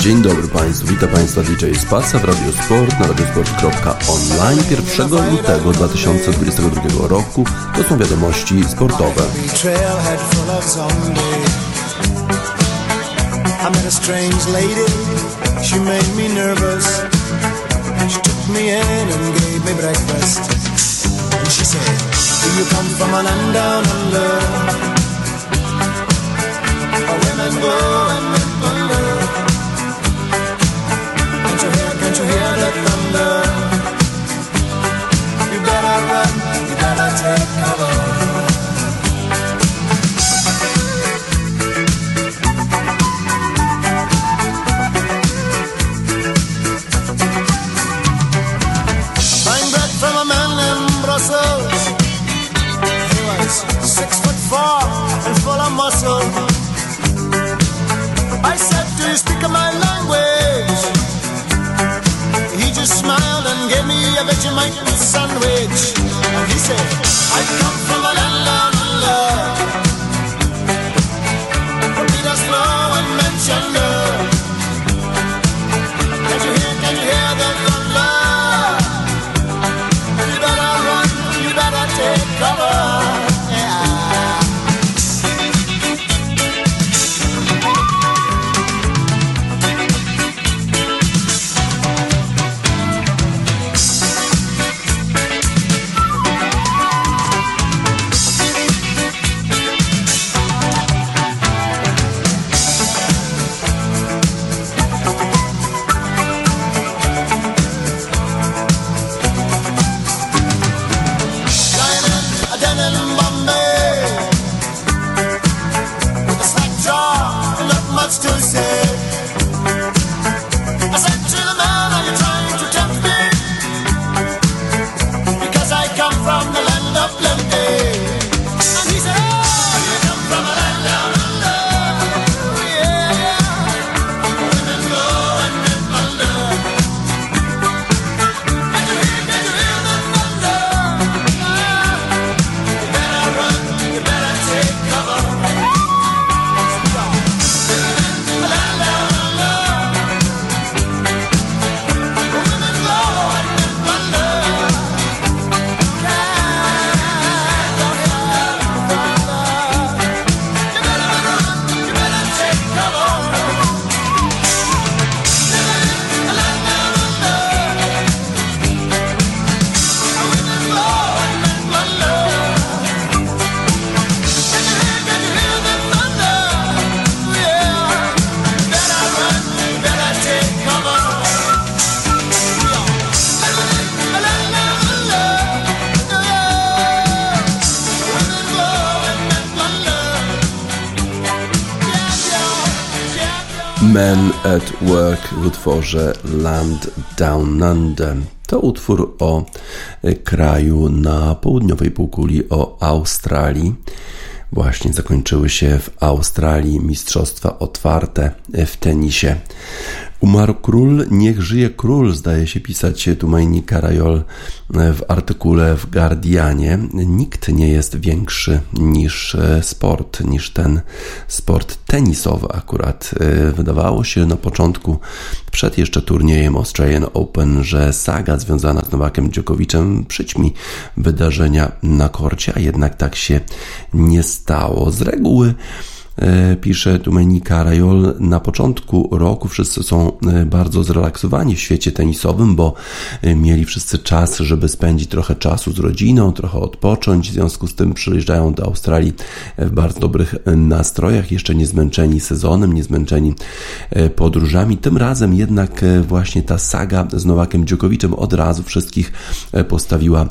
Dzień dobry Państwu, witam Państwa DJ Spasa w Radio Sport na radiosport.online 1 lutego 2022 roku. To są wiadomości sportowe. You hear the thunder? You better run, you better take cover. A Vegemite sandwich. And he said, I come from a land utworze Land Down Under. To utwór o y, kraju na południowej półkuli, o Australii. Właśnie zakończyły się w Australii Mistrzostwa Otwarte w tenisie. Umarł król, niech żyje król, zdaje się pisać Tumaini Karajol w artykule w Guardianie. Nikt nie jest większy niż e, sport, niż ten sport tenisowy akurat. E, Wydawało się na początku, przed jeszcze turniejem Australian Open, że saga związana z Nowakiem Djokoviczem przyćmi wydarzenia na korcie, a jednak tak się nie stało. Z reguły E, pisze Domenica Rajol, na początku roku wszyscy są e, bardzo zrelaksowani w świecie tenisowym, bo e, mieli wszyscy czas, żeby spędzić trochę czasu z rodziną, trochę odpocząć, w związku z tym przyjeżdżają do Australii w bardzo dobrych nastrojach, jeszcze nie zmęczeni sezonem, nie zmęczeni podróżami. Tym razem jednak właśnie ta saga z Nowakiem Djokoviczem od razu wszystkich postawiła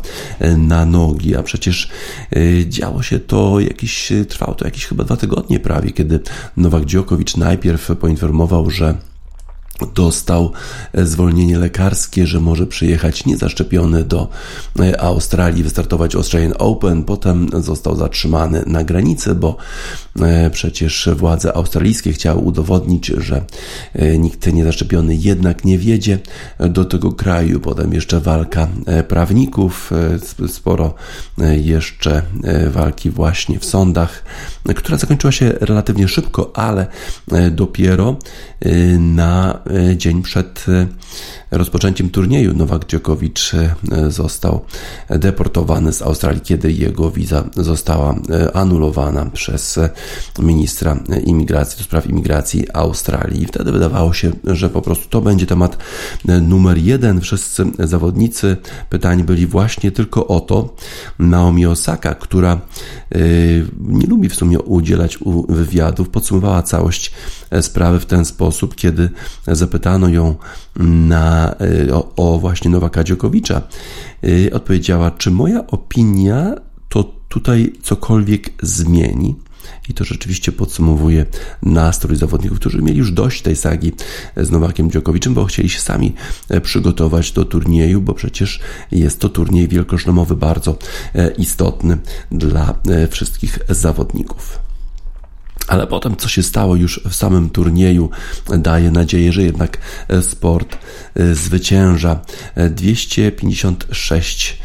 na nogi, a przecież działo się to jakiś, trwało to jakieś chyba dwa tygodnie prawie, kiedy Nowak Dziokowicz najpierw poinformował, że dostał e, zwolnienie lekarskie, że może przyjechać niezaszczepiony do e, Australii, wystartować Australian Open. Potem został zatrzymany na granicy, bo e, przecież władze australijskie chciały udowodnić, że nikt niezaszczepiony jednak nie wiedzie do tego kraju. Potem jeszcze walka prawników, sporo jeszcze walki właśnie w sądach, która zakończyła się relatywnie szybko, ale dopiero na dzień przed e, rozpoczęciem turnieju Nowak Djokovic e, został deportowany z Australii, kiedy jego wiza została anulowana przez ministra imigracji do spraw imigracji Australii. I wtedy wydawało się, że po prostu to będzie temat numer jeden. Wszyscy zawodnicy pytani byli właśnie tylko o to. Naomi Osaka, która nie lubi w sumie udzielać wywiadów, podsumowała całość sprawy w ten sposób, kiedy zapytano ją na, y, o, o właśnie Nowaka Dziokowicza, y, odpowiedziała, czy moja opinia to tutaj cokolwiek zmieni. I to rzeczywiście podsumowuje nastrój zawodników, którzy mieli już dość tej sagi z Nowakiem Djokoviczem, bo chcieli się sami e, przygotować do turnieju, bo przecież jest to turniej wielkoszlemowy bardzo e, istotny dla e, wszystkich zawodników. Ale potem, co się stało już w samym turnieju, daje nadzieję, że jednak e, sport e, zwycięża. 256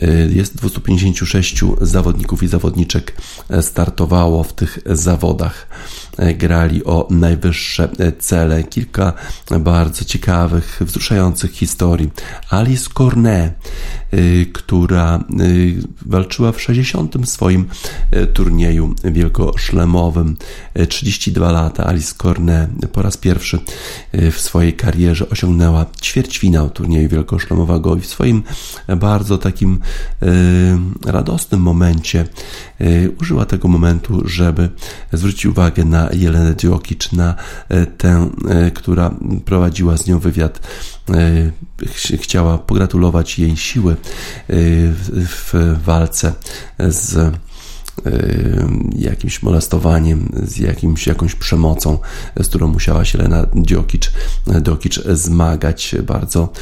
e, jest 256 zawodników i zawodniczek startowało w tych zawodach. Grali o najwyższe cele. Kilka bardzo ciekawych, wzruszających historii. Alice Cornet Y, która walczyła w 60. swoim turnieju wielkoszlemowym. 32 lata Alice Cornet po raz pierwszy w swojej karierze osiągnęła ćwierćfinał turnieju wielkoszlemowego i w swoim bardzo takim radosnym momencie użyła tego momentu, żeby zwrócić uwagę na Jelenę Djokic, na tę, która prowadziła z nią wywiad chciała pogratulować jej siły w walce z jakimś molestowaniem, z jakimś, jakąś przemocą, z którą musiała się Lena Djokic, Djokic zmagać. Bardzo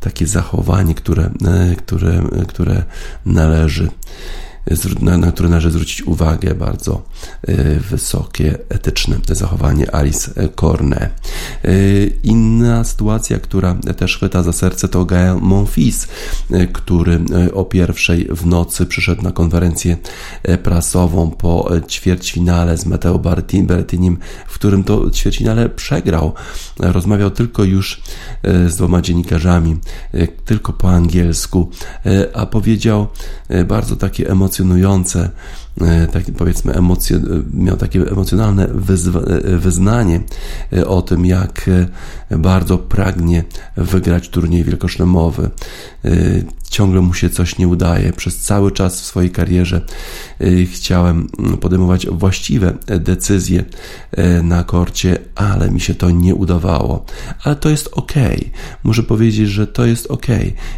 takie zachowanie, które, które, które należy na, na które należy zwrócić uwagę, bardzo e, wysokie, etyczne zachowanie Alice Cornet. E, inna sytuacja, która też chwyta za serce, to Gael Monfils, e, który o pierwszej w nocy przyszedł na konferencję prasową po ćwierćfinale z Mateo Bertinim, w którym to ćwierćfinale przegrał. Rozmawiał tylko już z dwoma dziennikarzami, tylko po angielsku, a powiedział bardzo takie emocjonalne emocjonujące, e, takie powiedzmy emocje, e, miał takie emocjonalne e, wyznanie o tym, jak bardzo pragnie wygrać turniej wielkoszlemowy. Ciągle mu się coś nie udaje. Przez cały czas w swojej karierze chciałem podejmować właściwe decyzje na korcie, ale mi się to nie udawało. Ale to jest ok. Muszę powiedzieć, że to jest ok.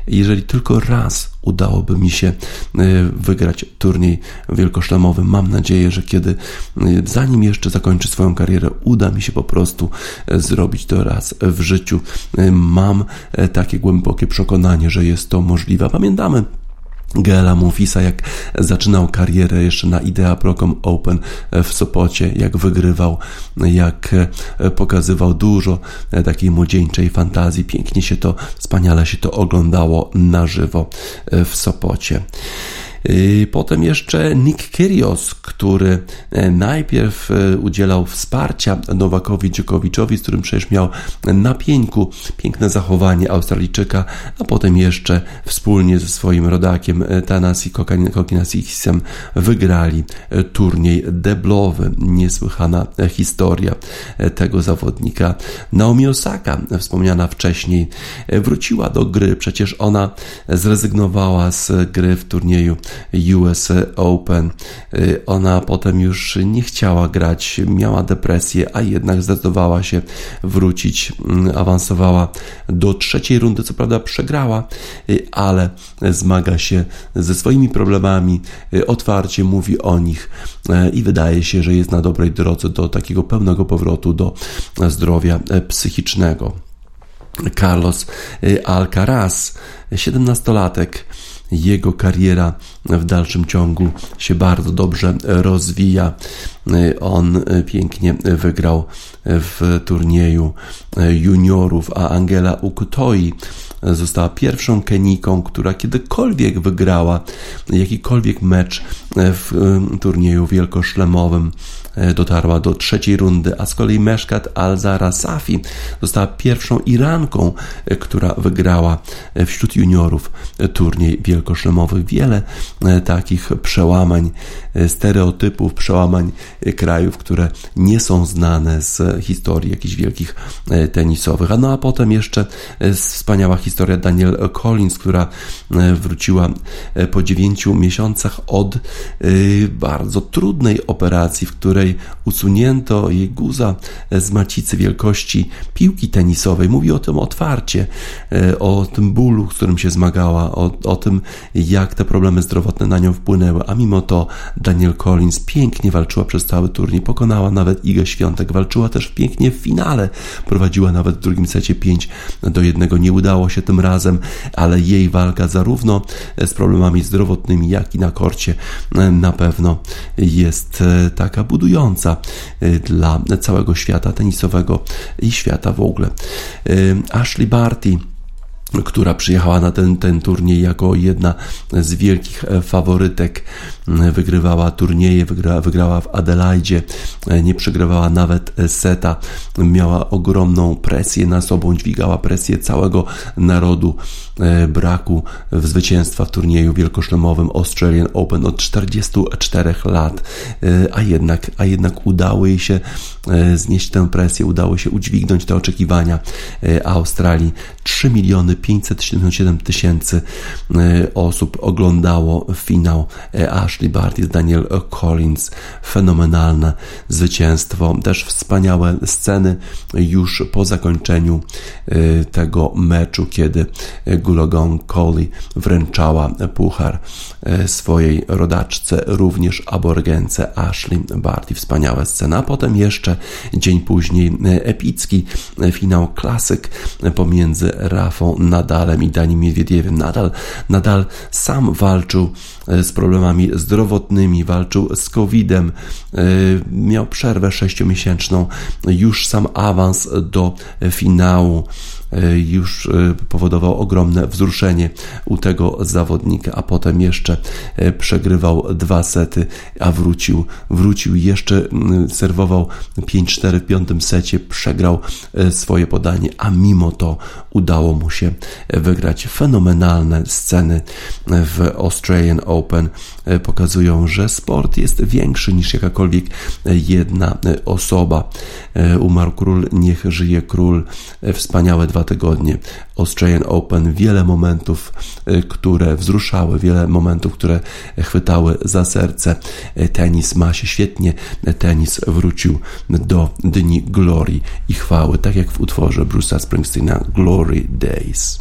Jeżeli tylko raz udałoby mi się wygrać turniej wielkoszlemowy. Mam nadzieję, że kiedy, y, zanim jeszcze zakończę swoją karierę, uda mi się po prostu e, zrobić to raz w życiu. Y, mam e, takie głębokie przekonanie, że jest to możliwe. Pamiętamy, Gela Monfisa, jak zaczynał karierę jeszcze na Idea Procom Open w Sopocie, jak wygrywał, jak e, pokazywał dużo takiej młodzieńczej fantazji. Pięknie się to, wspaniale się to oglądało na żywo w Sopocie. Y, potem jeszcze Nick Kyrgios, który e, najpierw e, udzielał wsparcia Nowakowi Dziokowiczowi, z którym przecież miał na pieńku piękne zachowanie Australijczyka, a potem jeszcze wspólnie ze swoim rodakiem e, Tanasi Kokinasisem wygrali turniej deblowy. Niesłychana historia tego zawodnika. Naomi Osaka, wspomniana wcześniej, wróciła do gry. Przecież ona zrezygnowała z gry w turnieju US Open. Ona potem już nie chciała grać, miała depresję, a jednak zdecydowała się wrócić, mm, awansowała do trzeciej rundy, co prawda przegrała, ale zmaga się ze swoimi problemami, otwarcie mówi o nich i wydaje się, że jest na dobrej drodze do takiego pełnego powrotu do zdrowia psychicznego. Carlos Alcaraz, 17-latek, jego kariera w dalszym ciągu się bardzo dobrze rozwija. On pięknie wygrał w turnieju juniorów, a Angela Ukutoi została pierwszą Keniką, która kiedykolwiek wygrała jakikolwiek mecz w turnieju wielkoszlemowym. Dotarła do trzeciej rundy, a z kolei Meszkat Al-Zara Safi została pierwszą Iranką, która wygrała wśród juniorów turniej wielkoszlemowy. Wiele takich przełamań, stereotypów, przełamań krajów, które nie są znane z historii jakichś wielkich tenisowych. A no a potem jeszcze wspaniała historia Daniel Collins, która e, wróciła e, po dziewięciu miesiącach od e, bardzo trudnej operacji, w której usunięto jej guza z macicy wielkości piłki tenisowej. Mówi o tym otwarcie, o tym bólu, z którym się zmagała, o, o tym, jak te problemy zdrowotne na nią wpłynęły, a mimo to Daniel Collins pięknie walczyła przez cały turniej, pokonała nawet Igę Świątek, walczyła też pięknie w finale, prowadziła nawet w drugim secie 5 do 1. Nie udało się tym razem, ale jej walka zarówno z problemami zdrowotnymi, jak i na korcie e, na pewno jest e, taka budująca e, dla całego świata tenisowego i świata w ogóle. Ashley Barty która przyjechała na ten, ten turniej jako jedna z wielkich faworytek. Wygrywała turnieje, wygrała, wygrała w Adelaide, nie przegrywała nawet seta. Miała ogromną presję na sobą, dźwigała presję całego narodu e, braku zwycięstwa w turnieju wielkoszlemowym Australian Open od 44 lat, e, a jednak, a jednak udało jej się e, znieść tę presję, udało się udźwignąć te oczekiwania Australii. 3 miliony 577 tysięcy e, osób oglądało finał e, Ashley Barty z Daniel Collins. Fenomenalne zwycięstwo. Też wspaniałe sceny już po zakończeniu e, tego meczu, kiedy Gulogong Coley wręczała puchar swojej rodaczce, również aborgence Ashley Barty. Wspaniała scena. Potem jeszcze dzień później epicki finał klasyk pomiędzy Rafą Nadalem i Danim Miedwiediewem. Nadal, nadal sam walczył e, z problemami zdrowotnymi, walczył z COVID-em, e, miał przerwę sześciomiesięczną, już sam awans do finału. E, już e, powodował ogromne wzruszenie u tego zawodnika, a potem jeszcze e, przegrywał dwa sety, a wrócił, wrócił jeszcze serwował 5-4 w piątym secie, przegrał swoje podanie, a mimo to udało mu się wygrać fenomenalne sceny w Australian Open. Pokazują, że sport jest większy niż jakakolwiek jedna osoba. Umarł król, niech żyje król. Wspaniałe dwa tygodnie Australian Open, wiele momentów, które wzruszały, wiele momentów, które chwytały za serce. Tenis ma się świetnie, tenis wrócił do dni glorii i chwały, tak jak w utworze Bruce'a Springsteena Glory Days.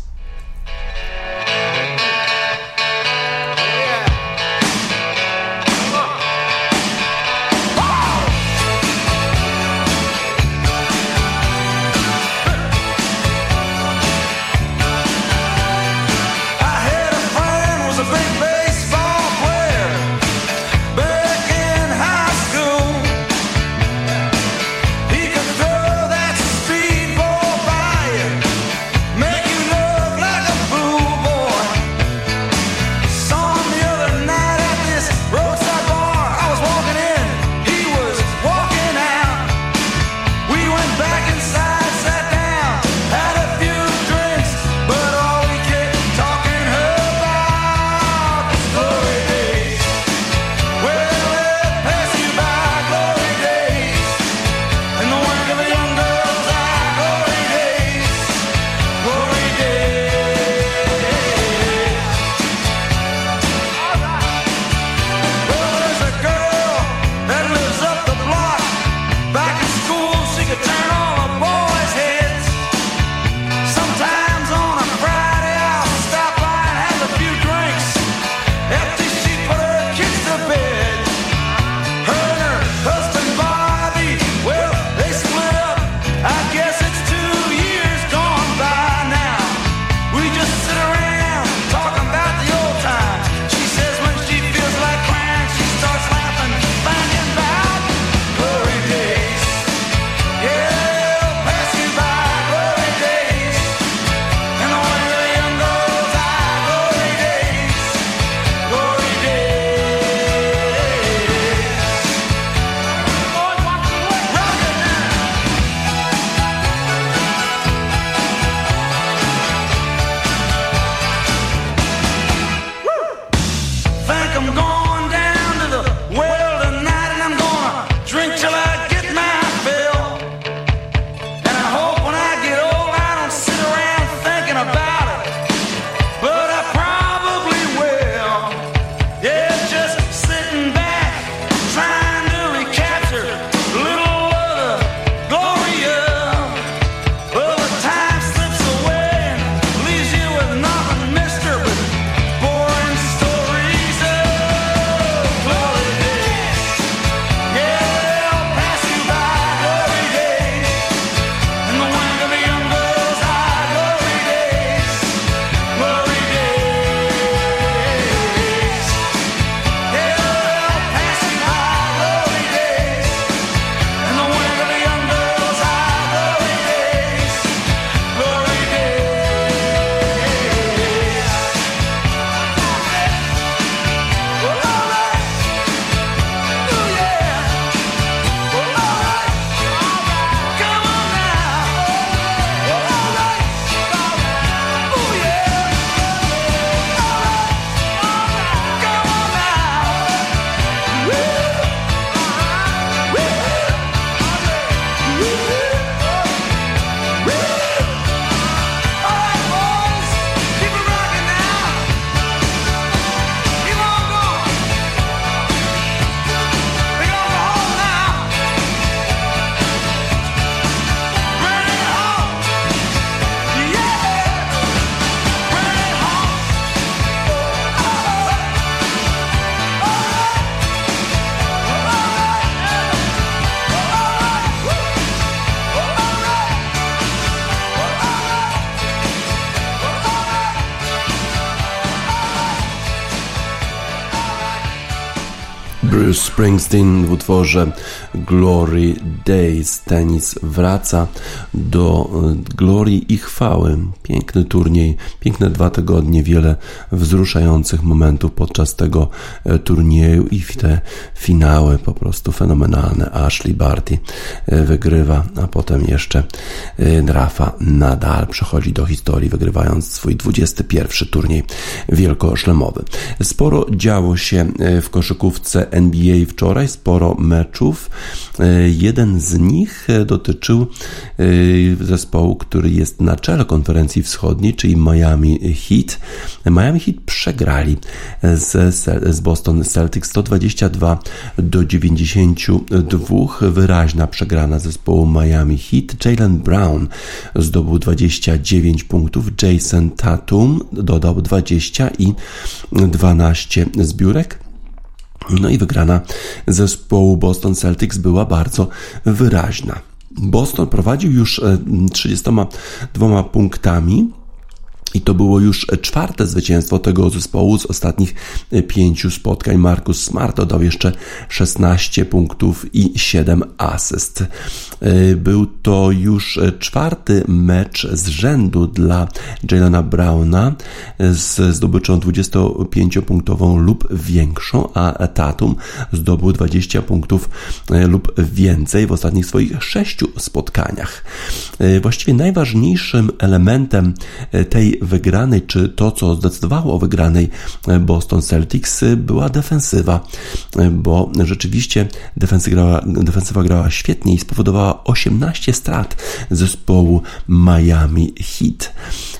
Springsteen w utworze Glory Days. Tenis wraca do e, glorii i chwały. Piękny turniej, piękne dwa tygodnie, wiele wzruszających momentów podczas tego e, turnieju i te finały po prostu fenomenalne. Ashley Barty e, wygrywa, a potem jeszcze Rafa Nadal przechodzi do historii, wygrywając swój 21 turniej wielkoszlemowy. Sporo działo się w koszykówce NBA wczoraj, sporo meczów. E, jeden z nich e, dotyczył e, zespołu, który jest na czele konferencji wschodniej, czyli Miami Heat. Miami Heat przegrali z, z Boston Celtics 122 do 92. Wyraźna przegrana zespołu Miami Heat. Jalen Brown zdobył 29 punktów, Jason Tatum dodał 20 i 12 zbiórek. No i wygrana zespołu Boston Celtics była bardzo wyraźna. Boston prowadził już 32 e, punktami i to było już czwarte zwycięstwo tego zespołu z ostatnich pięciu spotkań. Marcus Smart dodał jeszcze 16 punktów i 7 asyst. Był to już czwarty mecz z rzędu dla Jalena Browna z zdobyczą 25-punktową lub większą, a Tatum zdobył 20 punktów lub więcej w ostatnich swoich sześciu spotkaniach. Właściwie najważniejszym elementem tej wygranej, czy to, co zdecydowało o wygranej Boston Celtics, była defensywa, bo rzeczywiście defensywa grała, defensywa grała świetnie i spowodowała 18 strat zespołu Miami Heat.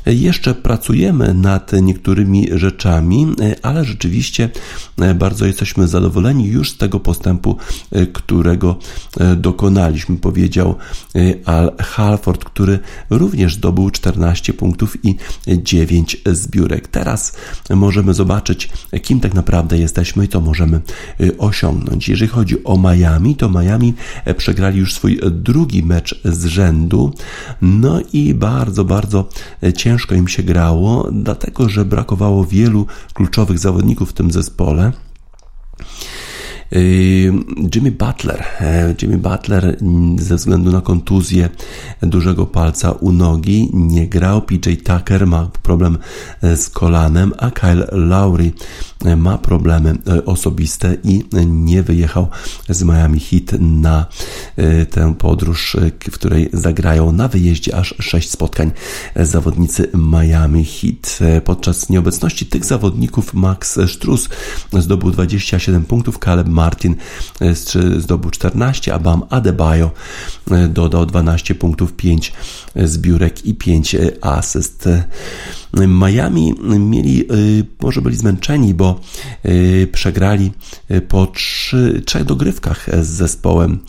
Jeszcze pracujemy nad niektórymi rzeczami, ale rzeczywiście bardzo jesteśmy zadowoleni już z tego postępu, którego dokonaliśmy, powiedział Al Halford, który również zdobył 14 punktów i 9 zbiórek. Teraz możemy zobaczyć, kim tak naprawdę jesteśmy i co możemy y, osiągnąć. Jeżeli chodzi o Miami, to Miami e, przegrali już swój drugi mecz z rzędu. No i bardzo, bardzo e, ciężko im się grało, dlatego że brakowało wielu kluczowych zawodników w tym zespole. Yy, Jimmy Butler. E, Jimmy Butler mm, ze względu na kontuzję dużego palca u nogi nie grał. PJ Tucker ma problem e, z kolanem, a Kyle Lowry e, ma problemy osobiste i nie wyjechał z Miami Heat na tę podróż, w której zagrają na wyjeździe aż sześć spotkań zawodnicy Miami Heat. Podczas nieobecności tych zawodników Max Struz zdobył 27 punktów, Caleb Martin e, zdobył 14, a Bam Adebayo e, dodał 12 punktów, 5 e, zbiórek i 5 asyst. Miami mieli, może byli zmęczeni, bo przegrali po trzy, trzech dogrywkach z zespołem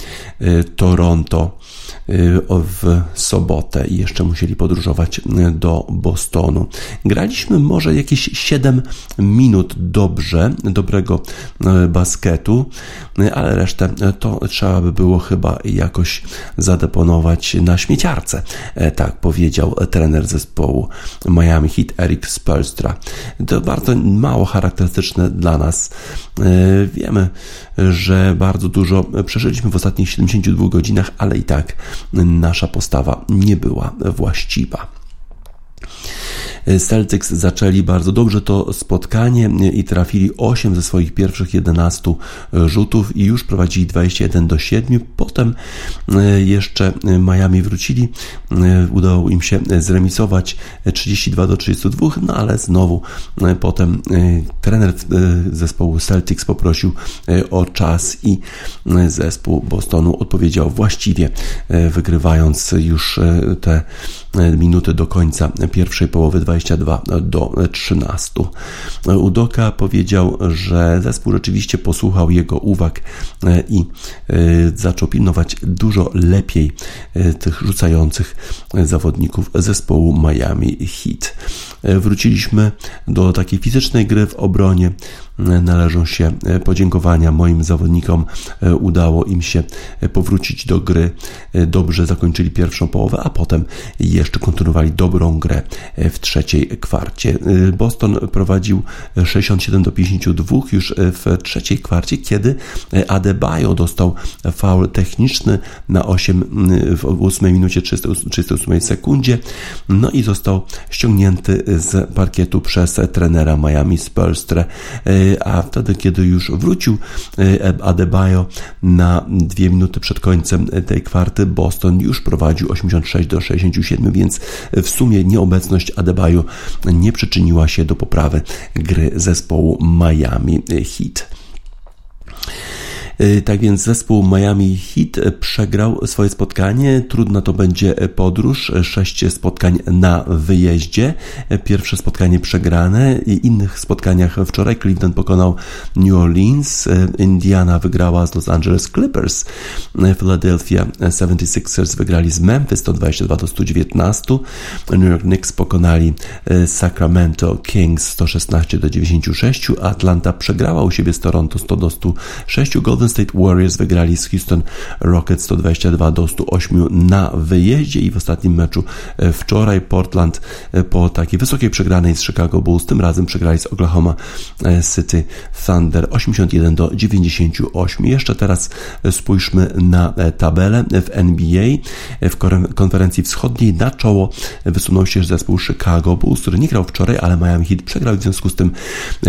Toronto. Y, w sobotę i jeszcze musieli podróżować y, do Bostonu. Graliśmy może jakieś 7 minut dobrze, dobrego y, basketu, ale resztę to trzeba by było chyba jakoś zadeponować na śmieciarce. Tak powiedział trener zespołu Miami Heat Eric Spolstra. To bardzo mało charakterystyczne dla nas. Wiemy, że bardzo dużo przeżyliśmy w ostatnich 72 godzinach, ale i tak nasza postawa nie była właściwa. Celtics zaczęli bardzo dobrze to spotkanie i trafili 8 ze swoich pierwszych 11 rzutów i już prowadzili 21 do 7. Potem e, jeszcze Miami wrócili, e, udało im się zremisować 32 do 32, no ale znowu e, potem trener zespołu Celtics poprosił o czas i zespół Bostonu odpowiedział właściwie, wygrywając już te minuty do końca pierwszej połowy 22 do 13. Udoka powiedział, że zespół rzeczywiście posłuchał jego uwag e, i e, zaczął pilnować dużo lepiej e, tych rzucających zawodników zespołu Miami Heat. Wróciliśmy do takiej fizycznej gry w obronie. Należą się podziękowania moim zawodnikom. Udało im się powrócić do gry. Dobrze zakończyli pierwszą połowę, a potem jeszcze kontynuowali dobrą grę w trzeciej kwarcie. Boston prowadził 67 do 52 już w trzeciej kwarcie, kiedy Adebayo dostał faul techniczny na 8 w 8 minucie 38 sekundzie, no i został ściągnięty z parkietu przez trenera Miami Spurs, a wtedy, kiedy już wrócił Adebayo na dwie minuty przed końcem tej kwarty, Boston już prowadził 86 do 67, więc w sumie nieobecność Adebayo nie przyczyniła się do poprawy gry zespołu Miami Heat. Y, tak więc zespół Miami Heat przegrał swoje spotkanie. Trudna to będzie podróż. Sześć spotkań na wyjeździe. Pierwsze spotkanie przegrane. Innych spotkaniach wczoraj Cleveland pokonał New Orleans. Indiana wygrała z Los Angeles Clippers. Philadelphia 76ers wygrali z Memphis 122 do 119. New York Knicks pokonali y, Sacramento Kings 116 do 96. Atlanta przegrała u siebie z Toronto 100 do 106. Golden Golden State Warriors wygrali z Houston Rockets 122 do 108 na wyjeździe i w ostatnim meczu e, wczoraj Portland e, po takiej wysokiej przegranej z Chicago Bulls tym razem przegrali z Oklahoma e, City Thunder 81 do 98. Jeszcze teraz spójrzmy na tabelę w NBA. W konferencji wschodniej na czoło wysunął się zespół Chicago Bulls, który nie grał wczoraj, ale Miami Heat przegrał w związku z tym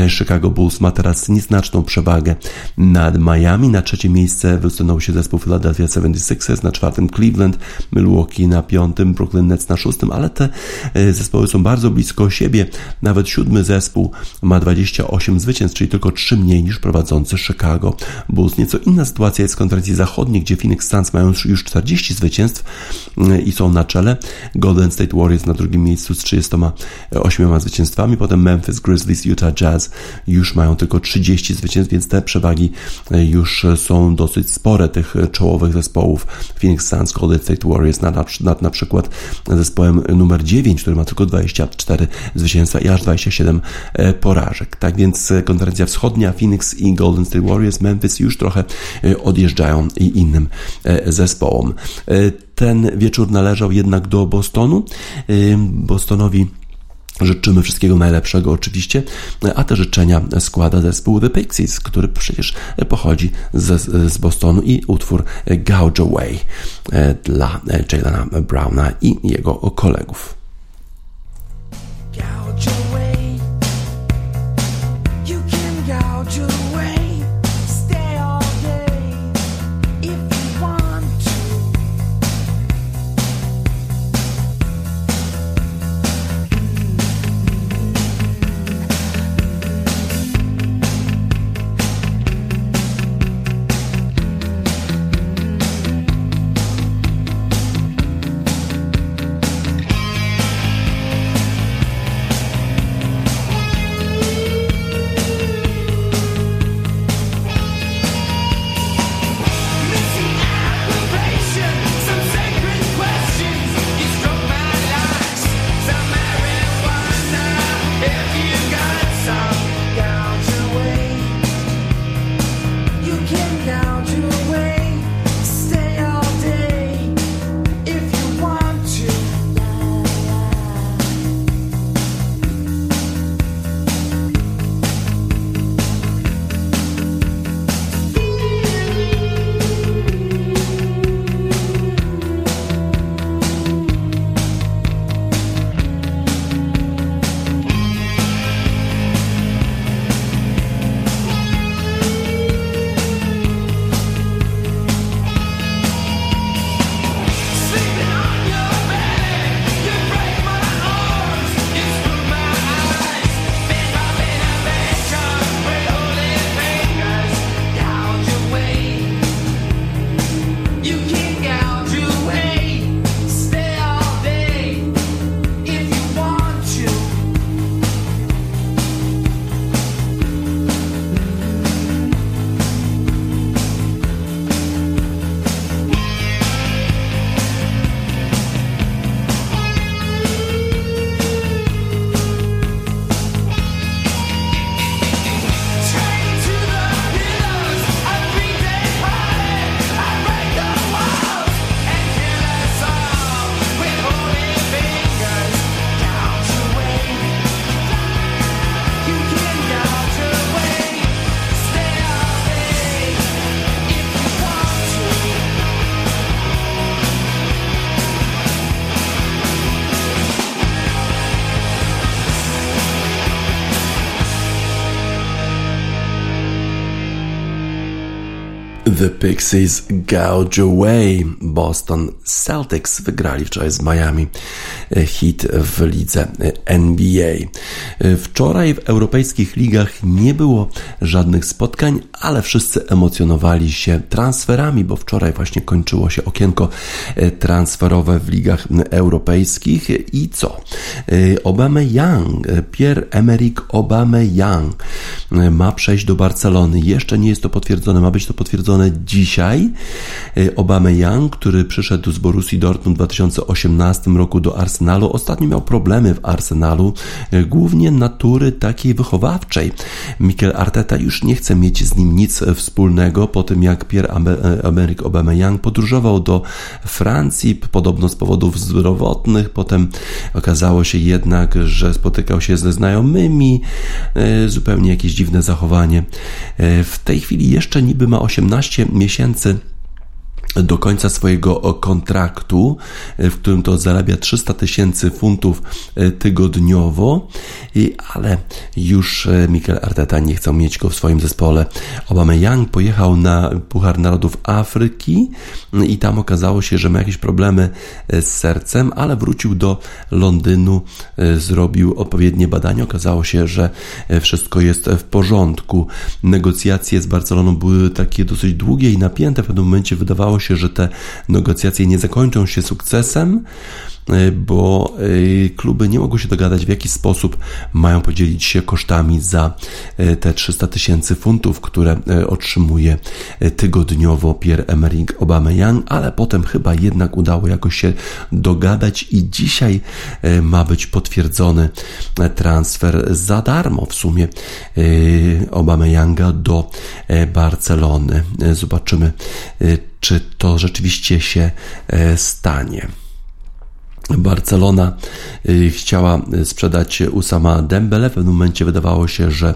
Chicago Bulls ma teraz nieznaczną przewagę nad Miami na trzecie miejsce wysunął się zespół Philadelphia 76ers, na czwartym Cleveland, Milwaukee na piątym, Brooklyn Nets na szóstym, ale te e, zespoły są bardzo blisko siebie. Nawet siódmy zespół ma 28 zwycięstw, czyli tylko 3 mniej niż prowadzący Chicago Bulls. Nieco inna sytuacja jest w konferencji zachodniej, gdzie Phoenix Suns mają już 40 zwycięstw e, i są na czele. Golden State Warriors na drugim miejscu z 38 zwycięstwami, potem Memphis Grizzlies, Utah Jazz już mają tylko 30 zwycięstw, więc te przewagi e, są dosyć spore tych czołowych zespołów. Phoenix Suns, Golden State Warriors nad, nad na przykład zespołem numer 9, który ma tylko 24 zwycięstwa i aż 27 e, porażek. Tak więc konferencja wschodnia, Phoenix i Golden State Warriors, Memphis już trochę e, odjeżdżają i innym e, zespołom. Ten wieczór należał jednak do Bostonu. Bostonowi Życzymy wszystkiego najlepszego oczywiście, a te życzenia składa zespół The Pixies, który przecież pochodzi z, z Bostonu i utwór Gouge Away e, dla Jalena Browna i jego kolegów. The Pixies Gouge Away. Boston Celtics wygrali wczoraj z Miami hit w lidze e, NBA. E, wczoraj w europejskich ligach nie było żadnych spotkań, ale wszyscy emocjonowali się transferami, bo wczoraj właśnie kończyło się okienko transferowe w ligach europejskich i co? Obama Young, Pierre-Emerick Obama Young ma przejść do Barcelony. Jeszcze nie jest to potwierdzone, ma być to potwierdzone dzisiaj. E, Obama Young, który przyszedł z Borussii Dortmund w 2018 roku do Arsenalu, ostatnio miał problemy w Arsenalu, e, głównie natury takiej wychowawczej. Mikel Arteta już nie chce mieć z nim nic wspólnego po tym, jak Pierre-Emerick Obama Young podróżował do Francji, podobno z powodów zdrowotnych. Potem okazało się jednak, że spotykał się ze znajomymi, e, zupełnie jakieś dziwne zachowanie. W tej chwili jeszcze niby ma 18 12 miesięcy do końca swojego kontraktu, w którym to zarabia 300 tysięcy funtów e, tygodniowo, ale już e, Mikel Arteta nie chciał mieć go w swoim zespole. Obama Young pojechał na Puchar Narodów Afryki i tam okazało się, że ma jakieś problemy e, z sercem, ale wrócił do Londynu, zrobił odpowiednie badania. Okazało się, że wszystko jest w porządku. Negocjacje z Barceloną były takie dosyć długie i napięte. W pewnym momencie wydawało się, się, że te negocjacje nie zakończą się sukcesem, e, bo e, kluby nie mogły się dogadać, w jaki sposób mają podzielić się kosztami za e, te 300 tysięcy funtów, które otrzymuje tygodniowo Pierre-Emerick Aubameyang, ale potem chyba jednak udało jakoś się dogadać i dzisiaj ma być potwierdzony transfer za darmo w sumie Aubameyanga do Barcelony. Zobaczymy, czy to rzeczywiście się e, stanie. Barcelona y, chciała sprzedać Usama Dembele. W pewnym momencie wydawało się, że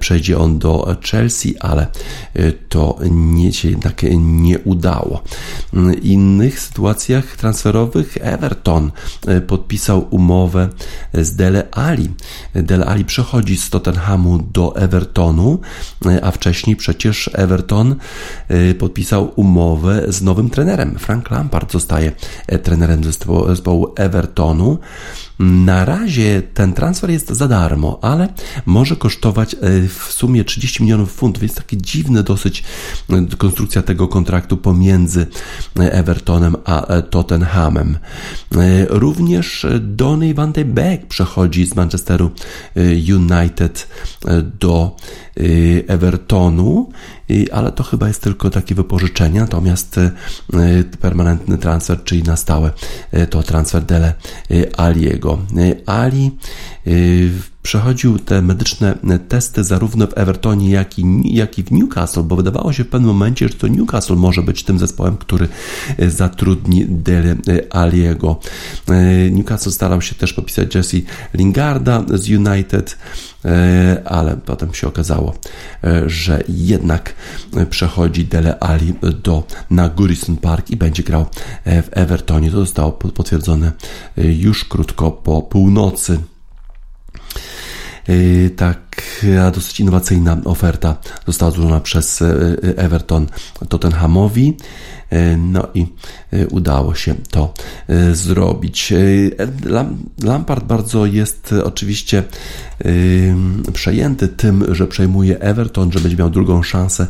przejdzie on do Chelsea, ale y, to nie, się jednak nie udało. W innych sytuacjach transferowych Everton y, podpisał umowę z Dele Ali. Dele Ali przechodzi z Tottenhamu do Evertonu, a wcześniej przecież Everton podpisał umowę z nowym trenerem. Frank Lampard zostaje trenerem zespołu, zespołu Evertonu. Na razie ten transfer jest za darmo, ale może kosztować e, w sumie 30 milionów funtów. Jest takie dziwne dosyć e, konstrukcja tego kontraktu pomiędzy e, Evertonem a Tottenhamem. Również Donny van de Beek przechodzi z Manchesteru United do Evertonu, ale to chyba jest tylko takie wypożyczenie, natomiast permanentny transfer, czyli na stałe, to transfer Dele Aliego. Ali przechodził te medyczne testy zarówno w Evertonie, jak i, jak i w Newcastle, bo wydawało się w pewnym momencie, że to Newcastle może być tym zespołem, który e, zatrudni Dele Aliego. E, Newcastle starał się też popisać Jesse Lingarda z United, e, ale potem się okazało, że jednak przechodzi Dele Ali do, na Gurison Park i będzie grał w Evertonie. To zostało potwierdzone już krótko po północy. Y, taka dosyć innowacyjna oferta została złożona przez y, y, Everton Tottenhamowi. No i udało się to zrobić. Lampard bardzo jest oczywiście przejęty tym, że przejmuje Everton, że będzie miał drugą szansę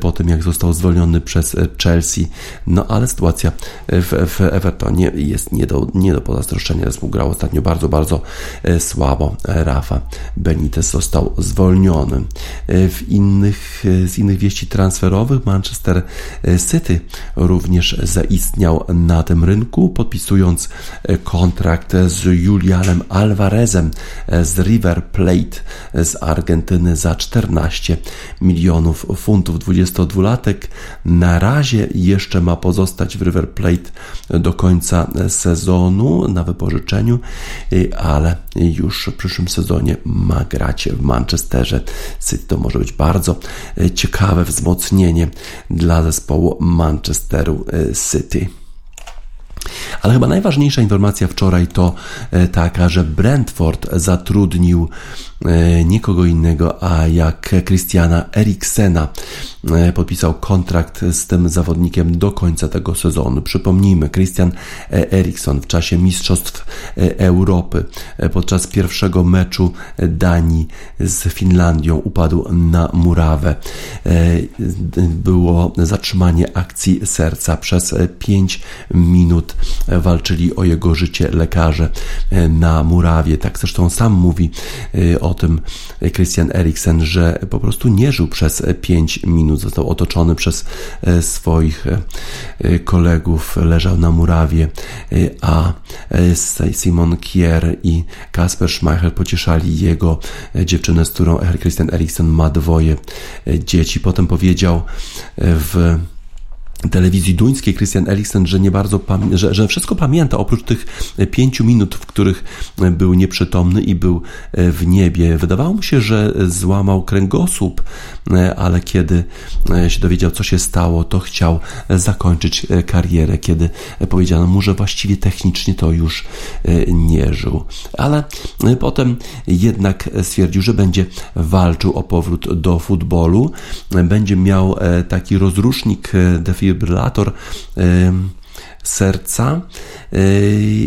po tym, jak został zwolniony przez Chelsea. No ale sytuacja w, w Evertonie jest nie do, nie do pozazdroszczenia. Zespół grał ostatnio bardzo, bardzo słabo. Rafa Benitez został zwolniony. W innych, z innych wieści transferowych Manchester City również zaistniał na tym rynku, podpisując kontrakt z Julianem Alvarezem z River Plate z Argentyny za 14 milionów funtów. 22-latek na razie jeszcze ma pozostać w River Plate do końca sezonu na wypożyczeniu, ale już w przyszłym sezonie ma grać w Manchesterze City. To może być bardzo ciekawe wzmocnienie dla zespołu Manchesteru City. Ale chyba najważniejsza informacja wczoraj to e, taka, że Brentford zatrudnił nikogo innego, a jak Christiana Eriksena podpisał kontrakt z tym zawodnikiem do końca tego sezonu. Przypomnijmy, Christian Erikson w czasie Mistrzostw Europy podczas pierwszego meczu Danii z Finlandią upadł na murawę. Było zatrzymanie akcji serca przez 5 minut walczyli o jego życie lekarze na murawie. Tak zresztą sam mówi o tym Christian Eriksen, że po prostu nie żył przez 5 minut. Został otoczony przez swoich kolegów, leżał na murawie, a Simon Kier i Kasper Schmeichel pocieszali jego dziewczynę, z którą Christian Eriksen ma dwoje dzieci. Potem powiedział w telewizji duńskiej Christian Eriksen, że nie bardzo że, że wszystko pamięta oprócz tych pięciu minut, w których był nieprzytomny i był w niebie. Wydawało mu się, że złamał kręgosłup, ale kiedy się dowiedział, co się stało, to chciał zakończyć karierę. Kiedy powiedziano mu, że właściwie technicznie to już nie żył. Ale potem jednak stwierdził, że będzie walczył o powrót do futbolu. Będzie miał taki rozrusznik defibrylator defibrylator serca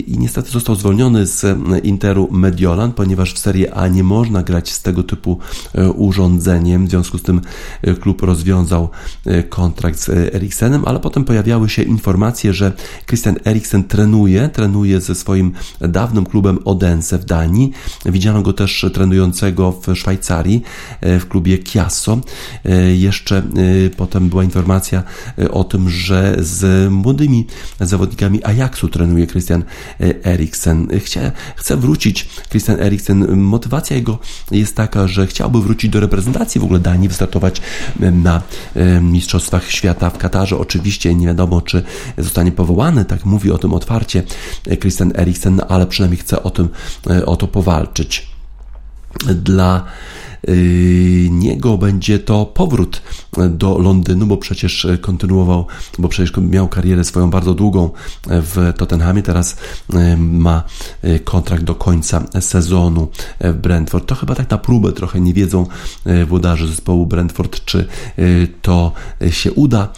i niestety został zwolniony z Interu Mediolan, ponieważ w Serie A nie można grać z tego typu yy, urządzeniem. W związku z tym yy, klub rozwiązał kontrakt z Eriksenem, ale potem pojawiały się informacje, że Christian Eriksen trenuje, trenuje ze swoim dawnym klubem Odense w Danii. Widziano go też trenującego w Szwajcarii w klubie Chiasso. Jeszcze potem była informacja o tym, że z młodymi zawodnikami Ajaxu trenuje Christian e, Eriksen. Chce, chce wrócić Christian Eriksen. Motywacja jego jest taka, że chciałby wrócić do reprezentacji w ogóle Danii, wystartować na e, Mistrzostwach Świata w Katarze. Oczywiście nie wiadomo, czy zostanie powołany, tak mówi o tym otwarcie e, Christian Eriksen, ale przynajmniej chce o, tym, o to powalczyć. Dla niego będzie to powrót do Londynu, bo przecież kontynuował, bo przecież miał karierę swoją bardzo długą w Tottenhamie, teraz yy, ma yy, kontrakt do końca sezonu w Brentford. To chyba tak na próbę trochę nie wiedzą włodarze zespołu Brentford, czy to się uda,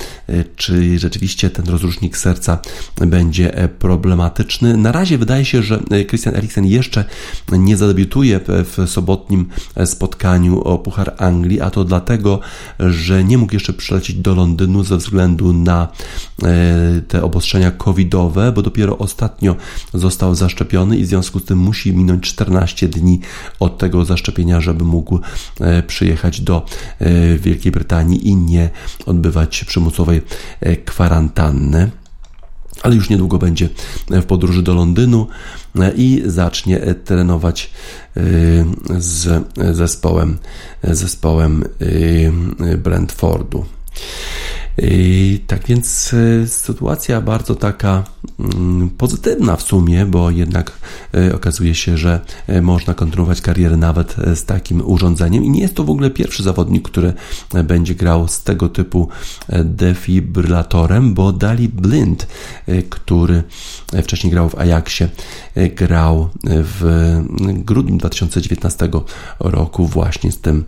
czy rzeczywiście ten rozrusznik serca będzie problematyczny. Na razie wydaje się, że Christian Eriksen jeszcze nie zadebiutuje w sobotnim spotkaniu spotkaniu o Puchar Anglii, a to dlatego, że nie mógł jeszcze przylecieć do Londynu ze względu na e, te obostrzenia covidowe, bo dopiero ostatnio został zaszczepiony i w związku z tym musi minąć 14 dni od tego zaszczepienia, żeby mógł e, przyjechać do e, Wielkiej Brytanii i nie odbywać przymusowej kwarantanny ale już niedługo będzie w podróży do Londynu i zacznie trenować y, z zespołem, zespołem Brentfordu. Tak więc e, sytuacja bardzo taka mm, pozytywna w sumie, bo jednak e, okazuje się, że e, można kontynuować karierę nawet z takim urządzeniem i nie jest to w ogóle pierwszy zawodnik, który będzie grał z tego typu defibrylatorem, bo Dali Blind, który wcześniej grał w Ajaxie, grał w grudniu 2019 roku właśnie z tym,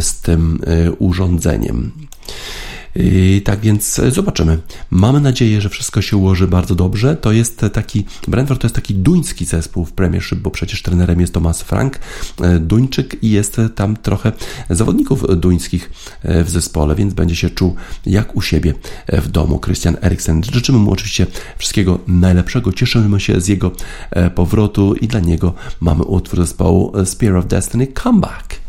z tym urządzeniem. I tak więc e, zobaczymy. Mamy nadzieję, że wszystko się ułoży bardzo dobrze. To jest taki, Brentford to jest taki duński zespół w Premiership, bo przecież trenerem jest Thomas Frank, e, Duńczyk i jest tam trochę zawodników duńskich e, w zespole, więc będzie się czuł jak u siebie w domu. Christian Eriksen. Życzymy mu oczywiście wszystkiego najlepszego. Cieszymy się z jego powrotu i dla niego mamy utwór zespołu Spear of Destiny Comeback.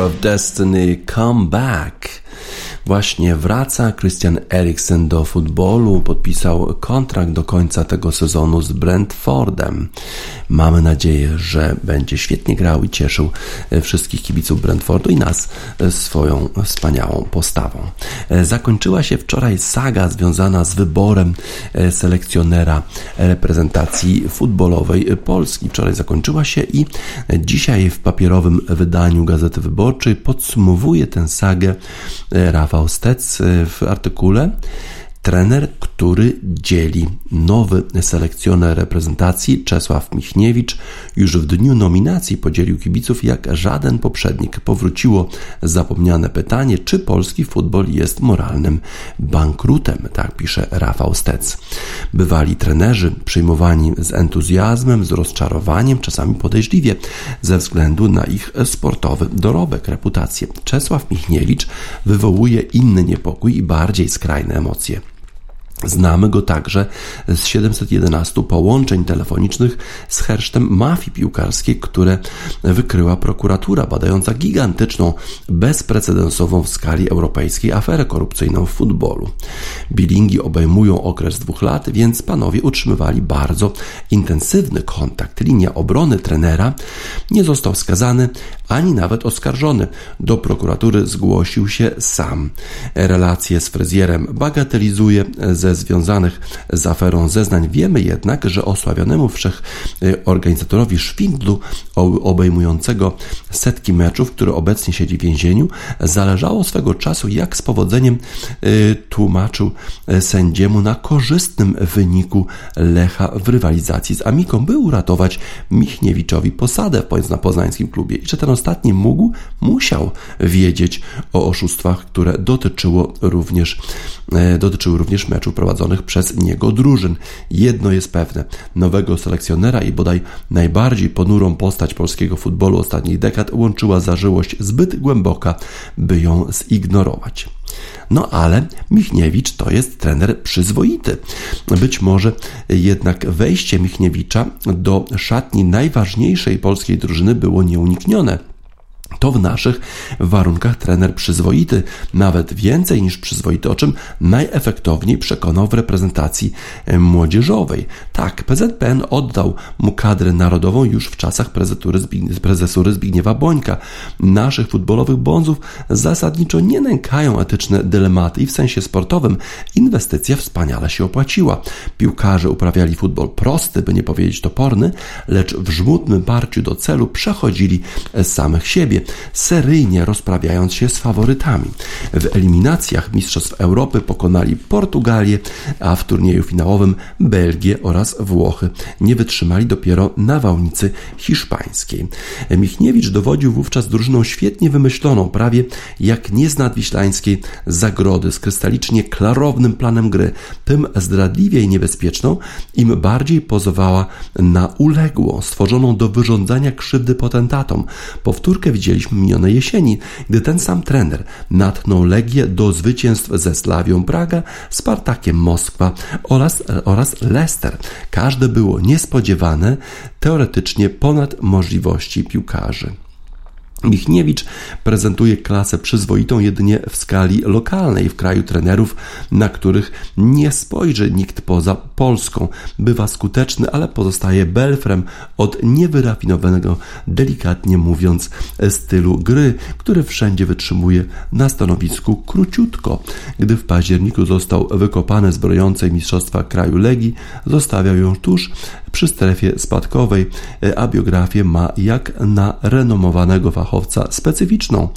Of Destiny Come Back. Właśnie wraca Christian Eriksen do futbolu, podpisał kontrakt do końca tego sezonu z Brentfordem. Mamy nadzieję, że będzie świetnie grał i cieszył e, wszystkich kibiców Brentfordu i nas e, swoją wspaniałą postawą. E, zakończyła się wczoraj saga związana z wyborem selekcjonera reprezentacji futbolowej Polski. Wczoraj zakończyła się i dzisiaj w papierowym wydaniu Gazety Wyborczej podsumowuje tę sagę Rafał Stec w artykule trener, który dzieli. Nowy selekcjoner reprezentacji Czesław Michniewicz już w dniu nominacji podzielił kibiców jak żaden poprzednik. Powróciło zapomniane pytanie, czy polski futbol jest moralnym bankrutem, tak pisze Rafał Stec. Bywali trenerzy przyjmowani z entuzjazmem, z rozczarowaniem, czasami podejrzliwie, ze względu na ich sportowy dorobek, reputację. Czesław Michniewicz wywołuje inny niepokój i bardziej skrajne emocje. Znamy go także z 711 połączeń telefonicznych z hersztem mafii piłkarskiej, które wykryła prokuratura badająca gigantyczną, bezprecedensową w skali europejskiej aferę korupcyjną w futbolu. Bilingi obejmują okres dwóch lat, więc panowie utrzymywali bardzo intensywny kontakt. Linia obrony trenera nie został skazany ani nawet oskarżony. Do prokuratury zgłosił się sam. Relacje z fryzjerem bagatelizuje ze ze związanych z aferą zeznań. Wiemy jednak, że osławionemu wszech y, szwindlu obejmującego setki meczów, który obecnie siedzi w więzieniu, zależało swego czasu, jak z powodzeniem y, tłumaczył y, sędziemu na korzystnym wyniku Lecha w rywalizacji z Amiką, by uratować Michniewiczowi posadę na poznańskim klubie. I że ten ostatni mógł, musiał wiedzieć o oszustwach, które dotyczyło również, dotyczyły również meczu prowadzonych przez niego drużyn. Jedno jest pewne: nowego selekcjonera i bodaj najbardziej ponurą postać polskiego futbolu ostatnich dekad łączyła zażyłość zbyt głęboka, by ją zignorować. No ale Michniewicz to jest trener przyzwoity. Być może jednak wejście Michniewicza do szatni najważniejszej polskiej drużyny było nieuniknione. To w naszych warunkach trener przyzwoity, nawet więcej niż przyzwoity, o czym najefektowniej przekonał w reprezentacji e, młodzieżowej. Tak, PZPN oddał mu kadrę narodową już w czasach prezesury Zbigniewa Bońka. Naszych futbolowych bązów zasadniczo nie nękają etyczne dylematy i w sensie sportowym inwestycja wspaniale się opłaciła. Piłkarze uprawiali futbol prosty, by nie powiedzieć toporny, lecz w żmudnym parciu do celu przechodzili samych siebie seryjnie rozprawiając się z faworytami. W eliminacjach Mistrzostw Europy pokonali Portugalię, a w turnieju finałowym Belgię oraz Włochy. Nie wytrzymali dopiero nawałnicy hiszpańskiej. Michniewicz dowodził wówczas drużyną świetnie wymyśloną, prawie jak nie z nadwiślańskiej zagrody, z krystalicznie klarownym planem gry, tym zdradliwiej niebezpieczną, im bardziej pozowała na uległą, stworzoną do wyrządzania krzywdy potentatom. Powtórkę widzieliśmy minionej jesieni, gdy ten sam trener natchnął Legię do zwycięstw ze Slawią Praga, Spartakiem Moskwa oraz, oraz Leicester. Każde było niespodziewane, teoretycznie ponad możliwości piłkarzy. Michniewicz prezentuje klasę przyzwoitą jedynie w skali lokalnej w kraju trenerów, na których nie spojrzy nikt poza Polską. Bywa skuteczny, ale pozostaje belfrem od niewyrafinowanego, delikatnie mówiąc, stylu gry, który wszędzie wytrzymuje na stanowisku króciutko. Gdy w październiku został wykopany z brojącej mistrzostwa kraju Legii, zostawiał ją tuż przy strefie spadkowej, a biografię ma jak na renomowanego fachowca specyficzną.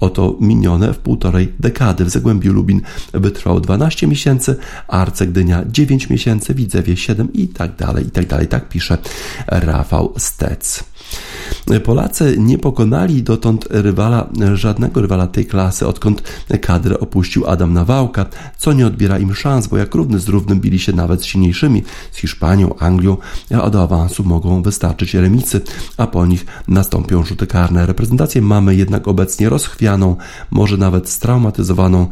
Oto minione w półtorej dekady w Zagłębiu Lubin wytrwał 12 miesięcy, Arce Gdynia 9 miesięcy, Widzewie 7 i tak dalej, i tak dalej. Tak pisze Rafał Stec. Polacy nie pokonali dotąd rywala, żadnego rywala tej klasy, odkąd kadrę opuścił Adam Nawałka, co nie odbiera im szans, bo jak równy z równym bili się nawet z silniejszymi, z Hiszpanią, Anglią, a do awansu mogą wystarczyć remicy, a po nich nastąpią rzuty karne. Reprezentację mamy jednak obecnie rozchwianą, może nawet straumatyzowaną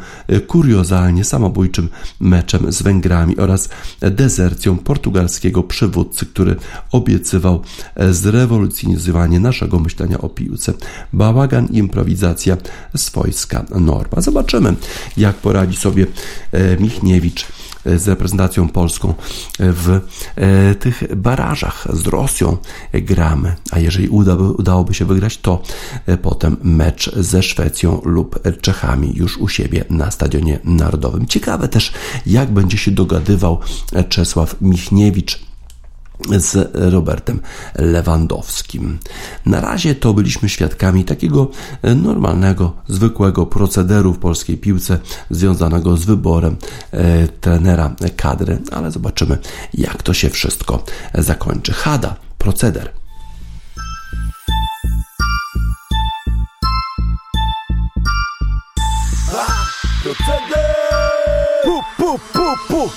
kuriozalnie samobójczym meczem z Węgrami oraz dezercją portugalskiego przywódcy, który obiecywał zrewolucjonizowanie naszego myślenia o piłce. Bałagan, improwizacja, swojska norma. Zobaczymy, jak poradzi sobie e, Michniewicz e, z reprezentacją polską w e, tych barażach z Rosją gramy, a jeżeli uda, udałoby się wygrać, to potem mecz ze Szwecją lub Czechami już u siebie na Stadionie Narodowym. Ciekawe też, jak będzie się dogadywał Czesław Michniewicz z Robertem Lewandowskim. Na razie to byliśmy świadkami takiego normalnego, zwykłego procederu w polskiej piłce związanego z wyborem e, trenera kadry, ale zobaczymy jak to się wszystko zakończy. Hada, proceder. proceder! Pu, pu, pu, pu.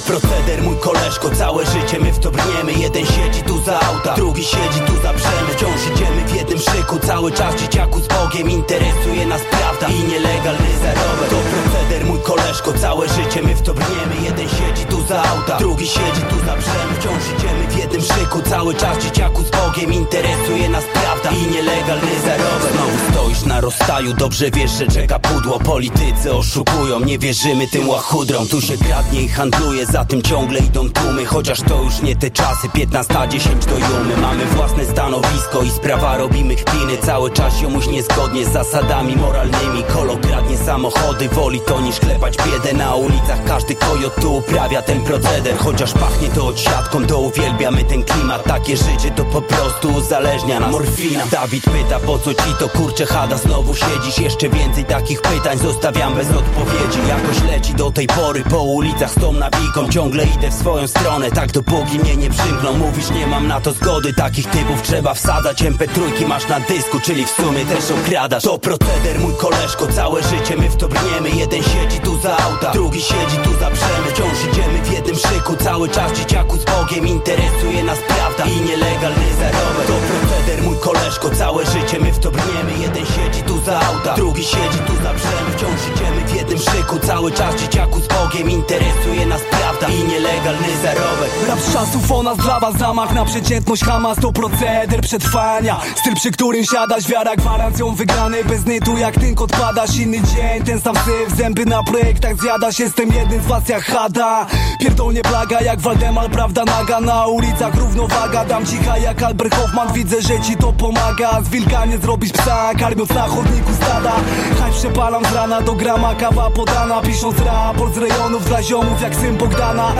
To proceder, mój koleżko, całe życie my w to brniemy. Jeden siedzi tu za auta, drugi siedzi tu za przemy Wciąż idziemy w jednym szyku, cały czas dzieciaku z Bogiem Interesuje nas prawda i nielegalny zarobek. To proceder, mój koleżko, całe życie my w to brniemy. Jeden siedzi tu za auta, drugi siedzi tu za przemy Wciąż idziemy w jednym szyku, cały czas dzieciaku z Bogiem Interesuje nas prawda i nielegalny zarobek Znowu stoisz na rozstaju, dobrze wiesz, że czeka pudło. Politycy oszukują, nie wierzymy tym łachudrom. Tu się kradnie i handluje za tym ciągle idą tłumy. Chociaż to już nie te czasy 15, 10 do jumy. Mamy własne stanowisko i sprawa robimy chpiny Cały czas jomuś niezgodnie z zasadami moralnymi. Kolo kradnie samochody, woli to niż klepać biedę Na ulicach. Każdy kojot tu uprawia ten proceder. Chociaż pachnie to odsiadką, to uwielbiamy ten klimat Takie życie to po prostu uzależnia nas. Morfina. Dawid pyta po co ci to kurcze chada Znowu siedzisz, jeszcze więcej takich pytań Zostawiam bez odpowiedzi. Jakoś leci do tej pory po ulicach z tą nawiką. Ciągle idę w swoją stronę, tak dopóki mnie nie przymkną. Mówisz nie mam na to zgody, takich typów trzeba wsadzać. MP3 masz na dysku, czyli w sumie też okradasz. To proceder mój koleżko, całe życie my w to brniemy. Jeden siedzi tu za auta, drugi siedzi tu za przemy Wciąż idziemy w jednym szyku, cały czas dzieciaku z Bogiem Interesuje nas prawda i nielegalny zarobek To proceder mój koleżko, całe życie my w to brniemy. Jeden siedzi tu za auta, drugi siedzi tu za przemy Wciąż idziemy w jednym szyku, cały czas dzieciaku z Bogiem. Interesuje nas prawda i nielegalny zarobek Rap z czasów o nas dla was zamach na przeciętność Hamas to proceder przetrwania. Styl przy którym siadasz, wiara gwarancją wygranej Bez nytu. Jak tynk odpadasz, inny dzień Ten sam syf, zęby na projektach zjadasz Jestem jednym z was jak Hada. Pierdolnie plaga jak Waldemar, prawda naga. Na ulicach równowaga, dam cicha jak Albert Hoffman Widzę, że ci to pomaga. Z wilka nie zrobisz psa, karmiąc na chodniku stada. Haj przepalam z rana do grama, kawa podana. Pisząc raport z rejonów dla ziomów jak syn Bogdana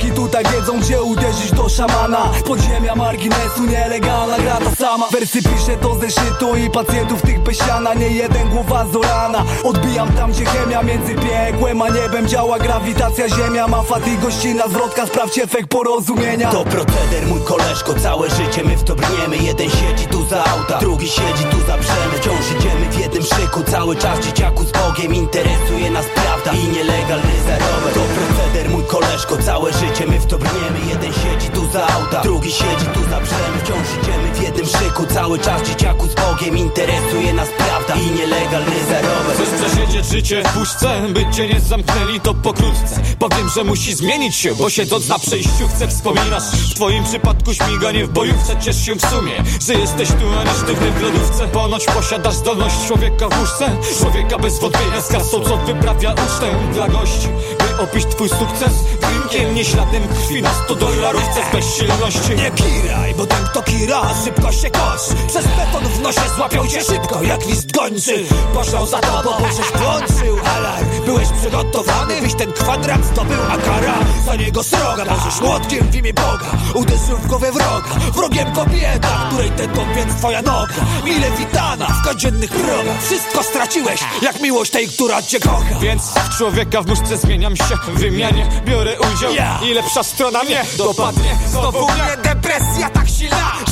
Bloki tutaj wiedzą gdzie uderzyć do szamana. Podziemia marginesu nielegalna gra ta sama. Wersy piszę to zeszytu i pacjentów tych besiana Nie jeden głowa z rana Odbijam tam gdzie chemia między piekłem a niebem Działa. Grawitacja ziemia Ma fat i gościna zwrotka Sprawdź efekt porozumienia. To proceder mój koleżko Całe życie my w to brniemy Jeden siedzi tu za auta Drugi siedzi tu za brzemy. Wciąż idziemy w jednym szyku Cały czas dzieciaku z Bogiem. Interesuje nas prawda i nielegalny zarobek To proceder mój koleżko Całe życie my w to brniemy Jeden siedzi tu za auta Drugi siedzi tu za brzemy Wciąż idziemy w jednym szyku Cały czas dzieciaku z Bogiem Interesuje nas prawda i nielegalny zarobek Chcesz przesiedzieć życie w puszce, by cię nie zamknęli to pokrótce. Powiem, że musi zmienić się, bo siedząc na przejściówce wspominasz W twoim przypadku śmiganie w bojówce Ciesz się w sumie, że jesteś tu, a nie sztywny w lodówce. Ponoć posiadasz zdolność człowieka w łóżce. Człowieka bez wątpienia z kasą, co wyprawia ucztę dla gości By opić twój sukces. Drinkiem, nie śladem krwi. Na 100 dolarówce z bezsilności. Nie kiraj, bo ten kto kira, szybko się kosz Przez beton w nosie złapią cię szybko, jak list gończy Poszlą za tobą, bo żeś włączył alarm. Byłeś przygotowany, byś ten kwadrat zdobył, a kara za niego sroga Możesz młotkiem w imię Boga, uderzył w głowę wroga Wrogiem kobieta, której tętą więc twoja noga. Mile witana w codziennych progach. Wszystko straciłeś, jak miłość tej, która cię kocha. Więc człowieka w muszce zmieniam się w wymianie. Biorę udział Ja. I lepsza strona mnie dopadnie. Znowu mnie depresja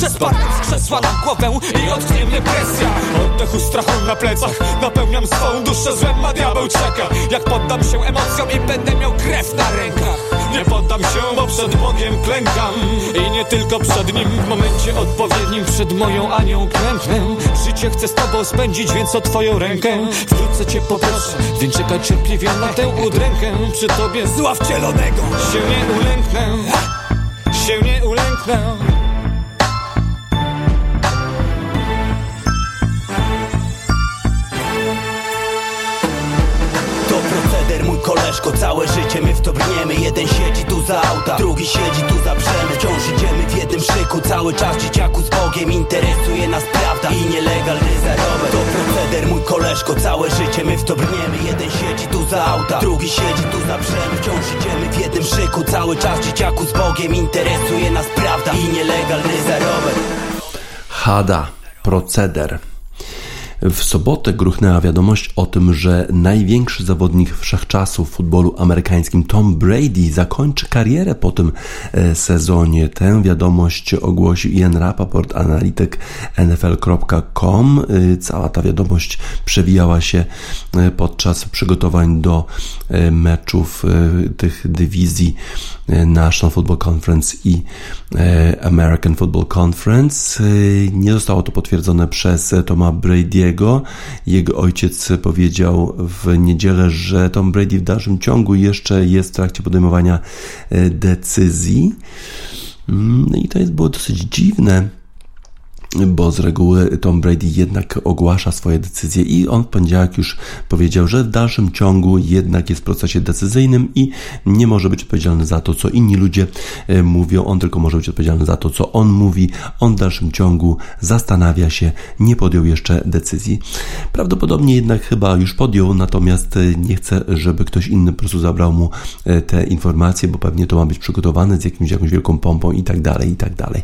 Że spadnę z krzesła na głowę i otknie mnie presja. Oddechu strachu na plecach Napełniam swą duszę złem, a diabeł czeka. Jak poddam się emocjom i będę miał krew na rękach. Nie poddam się, bo przed Bogiem klękam. I nie tylko przed Nim W momencie odpowiednim przed moją Anią klęknę. Życie chcę z Tobą spędzić, więc o Twoją rękę. Wkrótce Cię poproszę, więc czekaj cierpliwie na tę udrękę. Przy Tobie Zła wcielonego się nie ulęknę. Się nie ulęknę koleżko, całe życie my w to Jeden siedzi tu za auta, drugi siedzi tu za brzemy Wciąż idziemy w jednym szyku, cały czas dzieciaku z Bogiem Interesuje nas prawda i nielegalny zarobek. To proceder mój koleżko, całe życie my w to Jeden siedzi tu za auta, drugi siedzi tu za brzemy Wciąż idziemy w jednym szyku, cały czas dzieciaku z Bogiem Interesuje nas prawda i nielegalny zarobek. Hada, proceder. W sobotę gruchnęła wiadomość o tym, że największy zawodnik wszechczasów w futbolu amerykańskim Tom Brady zakończy karierę po tym e, sezonie. Tę wiadomość ogłosił Ian Rapoport, analityk NFL.com. E, Cała ta wiadomość przewijała się e, podczas przygotowań do meczów tych dywizji National Football Conference i e, American Football Conference. E, Nie zostało to potwierdzone przez e, Toma Brady'ego. Jego ojciec powiedział w niedzielę, że Tom Brady w dalszym ciągu jeszcze jest w trakcie podejmowania e, decyzji. Mm, No i to jest było dosyć dziwne bo z reguły Tom Brady jednak ogłasza swoje decyzje i on w poniedziałek już powiedział, że w dalszym ciągu jednak jest w procesie decyzyjnym i nie może być odpowiedzialny za to, co inni ludzie e, mówią, on tylko może być odpowiedzialny za to, co on mówi. On w dalszym ciągu zastanawia się, nie podjął jeszcze decyzji. Prawdopodobnie jednak chyba już podjął, natomiast e, nie chce, żeby ktoś inny po prostu zabrał mu e, te informacje, bo pewnie to ma być przygotowane z jakimś, jakąś wielką pompą i tak dalej, i tak dalej.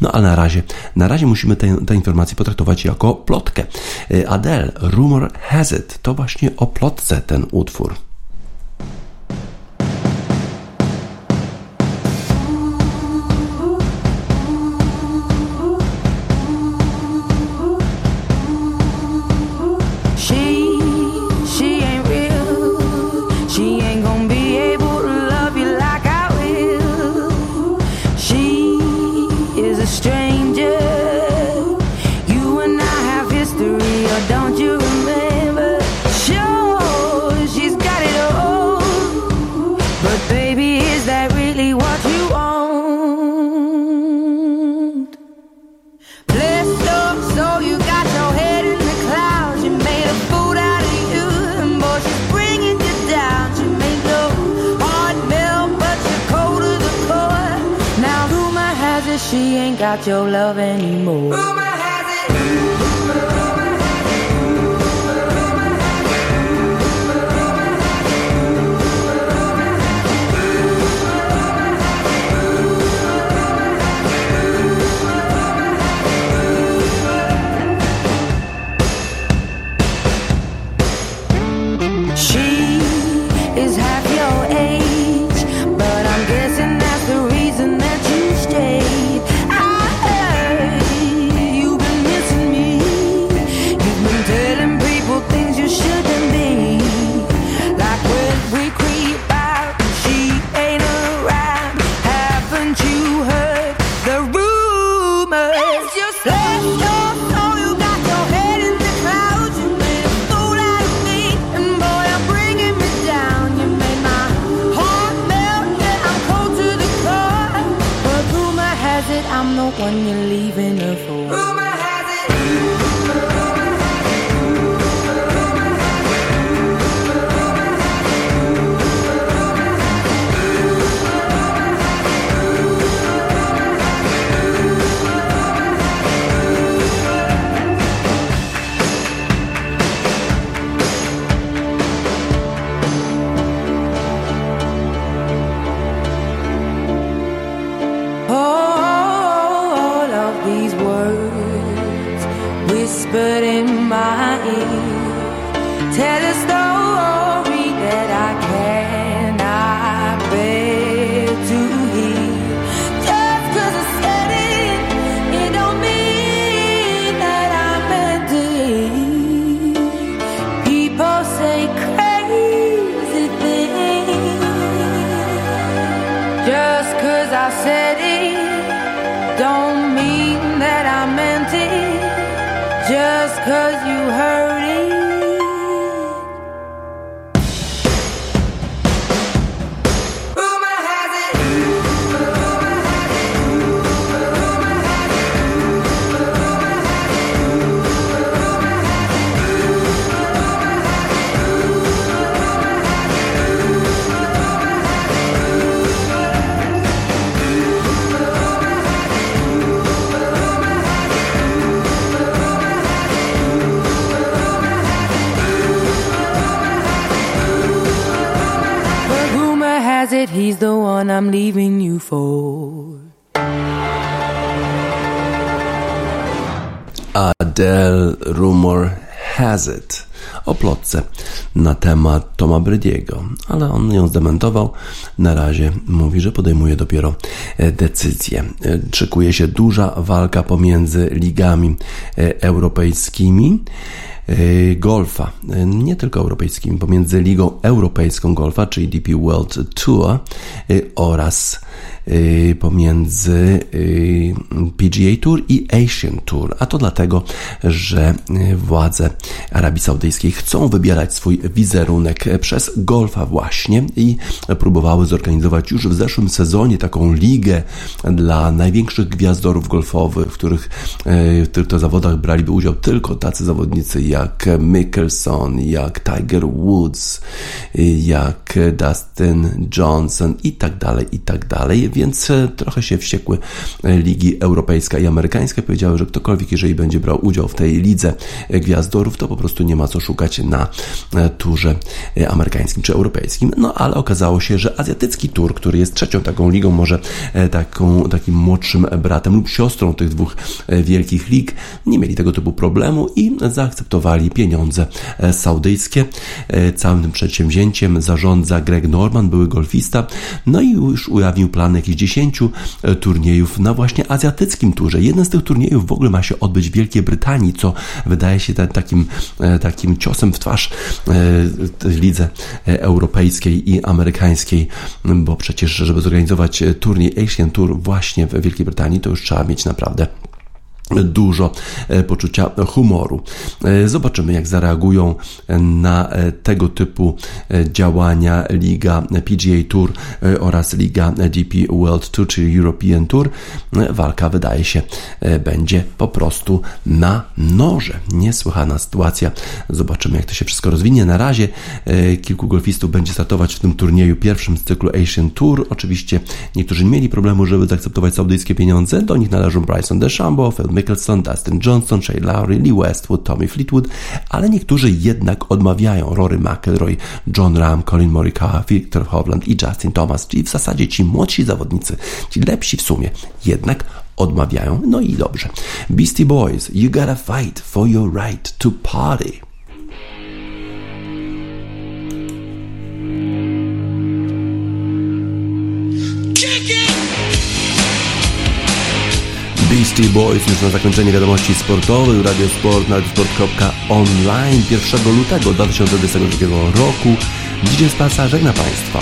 No a na razie, na razie musimy tę te informację potraktować jako plotkę. E, Adele, Rumor Has It, to właśnie o plotce ten utwór. it, I'm the one you're leaving her for. Rumor has it. I'm leaving you for. Adele Rumor Has It o plotce na temat Toma Brady'ego, ale on ją zdementował. Na razie mówi, że podejmuje dopiero e, decyzję. E, szykuje się duża walka pomiędzy ligami e, europejskimi. Y, golfa, y, nie tylko europejskimi, pomiędzy Ligą Europejską Golfa, czyli DP World Tour y, oraz pomiędzy PGA Tour i Asian Tour, a to dlatego, że władze Arabii Saudyjskiej chcą wybierać swój wizerunek przez golfa właśnie i próbowały zorganizować już w zeszłym sezonie taką ligę dla największych gwiazdorów golfowych, w których w tych zawodach braliby udział tylko tacy zawodnicy jak Mickelson, jak Tiger Woods, jak Dustin Johnson i tak dalej, i tak dalej więc e, trochę się wściekły e, ligi europejska i amerykańskie powiedziały, że ktokolwiek, jeżeli będzie brał udział w tej lidze e, gwiazdorów, to po prostu nie ma co szukać na turze amerykańskim czy europejskim. No ale okazało się, że azjatycki tur, który jest trzecią taką ligą, może taką, takim młodszym bratem lub siostrą tych dwóch wielkich lig, nie mieli tego typu problemu i zaakceptowali pieniądze saudyjskie. Całym tym przedsięwzięciem zarządza Greg Norman, były golfista, no i już ujawnił plany jakichś 10 e, turniejów na właśnie azjatyckim turze. Jeden z tych turniejów w ogóle ma się odbyć w Wielkiej Brytanii, co wydaje się takim, e, takim ciosem w twarz e, lidze europejskiej i amerykańskiej, bo przecież, żeby zorganizować turniej Asian Tour właśnie w Wielkiej Brytanii, to już trzeba mieć naprawdę dużo e, poczucia humoru. E, zobaczymy, jak zareagują na e, tego typu działania Liga PGA Tour oraz Liga DP World Tour, czyli European Tour. Walka wydaje się będzie po prostu na noże. Niesłychana sytuacja. Zobaczymy, jak to się wszystko rozwinie. Na razie kilku golfistów będzie startować w tym turnieju pierwszym z cyklu Asian Tour. Oczywiście niektórzy mieli problemu, żeby zaakceptować saudyjskie pieniądze. Do nich należą Bryson DeChambeau, Phil Mickelson, Dustin Johnson, Shay Lowry, Lee Westwood, Tommy Fleetwood, ale niektórzy jednak odmawiają Rory McIlroy, John Ram, Colin Morikawa, Victor Hovland i Justin Thomas, czyli w zasadzie ci młodsi zawodnicy, ci lepsi w sumie, jednak odmawiają. No i dobrze. Beastie Boys, you gotta fight for your right to party. Beastie Boys już na zakończenie wiadomości sportowych Radiosport na radiosport.online 1 lutego 2022 roku. Dziś Spasa żegna Państwa.